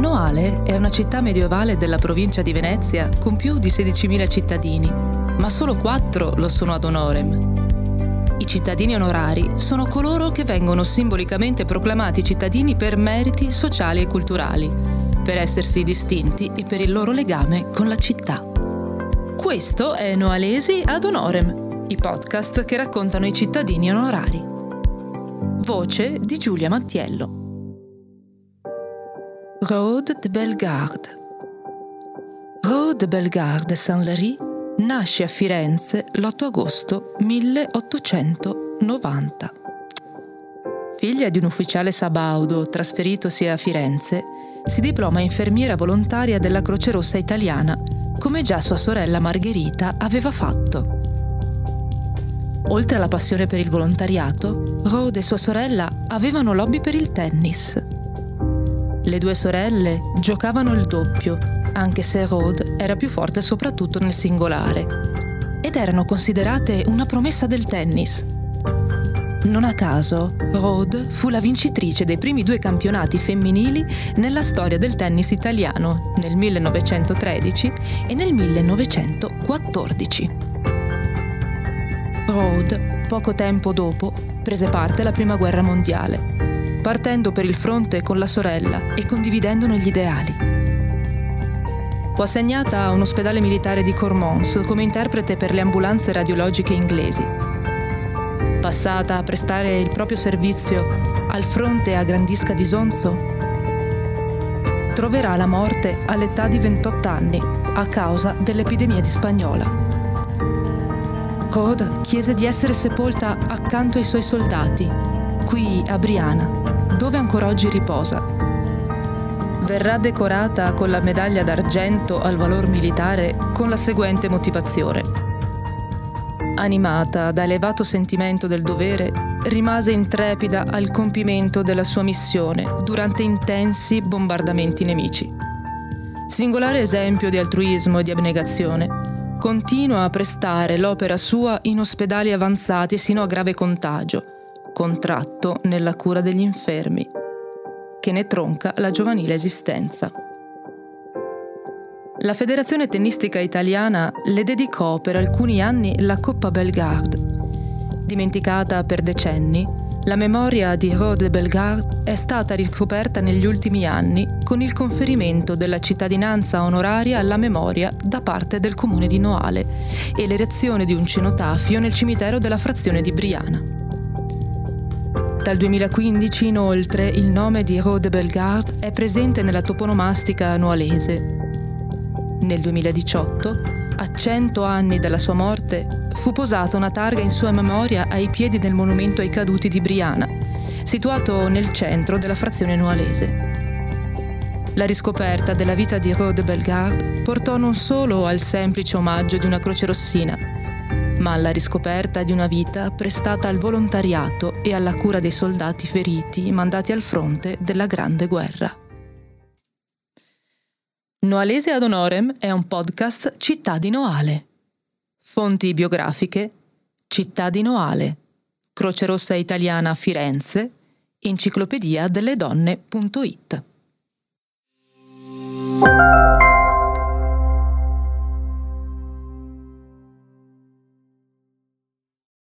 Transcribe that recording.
Noale è una città medievale della provincia di Venezia con più di 16.000 cittadini, ma solo quattro lo sono ad honorem. I cittadini onorari sono coloro che vengono simbolicamente proclamati cittadini per meriti sociali e culturali, per essersi distinti e per il loro legame con la città. Questo è Noalesi ad honorem, i podcast che raccontano i cittadini onorari. Voce di Giulia Mattiello. Rode de Bellegarde. Rode de Bellegarde Saint-Léry nasce a Firenze l'8 agosto 1890. Figlia di un ufficiale sabaudo trasferitosi a Firenze, si diploma infermiera volontaria della Croce Rossa italiana, come già sua sorella Margherita aveva fatto. Oltre alla passione per il volontariato, Rode e sua sorella avevano lobby per il tennis. Le due sorelle giocavano il doppio, anche se Rode era più forte soprattutto nel singolare, ed erano considerate una promessa del tennis. Non a caso, Rode fu la vincitrice dei primi due campionati femminili nella storia del tennis italiano nel 1913 e nel 1914. Rode, poco tempo dopo, prese parte alla Prima Guerra Mondiale partendo per il fronte con la sorella e condividendone gli ideali. Fu assegnata a un ospedale militare di Cormons come interprete per le ambulanze radiologiche inglesi. Passata a prestare il proprio servizio al fronte a Grandisca di Sonzo, troverà la morte all'età di 28 anni a causa dell'epidemia di spagnola. Rode chiese di essere sepolta accanto ai suoi soldati, qui a Briana, dove ancora oggi riposa. Verrà decorata con la medaglia d'argento al valor militare con la seguente motivazione. Animata da elevato sentimento del dovere, rimase intrepida al compimento della sua missione durante intensi bombardamenti nemici. Singolare esempio di altruismo e di abnegazione, continua a prestare l'opera sua in ospedali avanzati sino a grave contagio, contratto nella cura degli infermi, che ne tronca la giovanile esistenza. La Federazione Tennistica Italiana le dedicò per alcuni anni la Coppa Bellegarde. Dimenticata per decenni, la memoria di Rode Bellegarde è stata riscoperta negli ultimi anni con il conferimento della cittadinanza onoraria alla memoria da parte del comune di Noale e l'erezione di un cenotafio nel cimitero della frazione di Briana. Dal 2015 inoltre il nome di Rode Bellegarde è presente nella toponomastica annualese. Nel 2018, a 100 anni dalla sua morte, fu posata una targa in sua memoria ai piedi del monumento ai caduti di Briana, situato nel centro della frazione nualese. La riscoperta della vita di Rode Bellegarde portò non solo al semplice omaggio di una croce rossina, ma alla riscoperta di una vita prestata al volontariato e alla cura dei soldati feriti mandati al fronte della Grande Guerra. Noalese ad honorem è un podcast Città di Noale. Fonti biografiche Città di Noale, Croce Rossa Italiana Firenze, Enciclopedia delle Donne.it.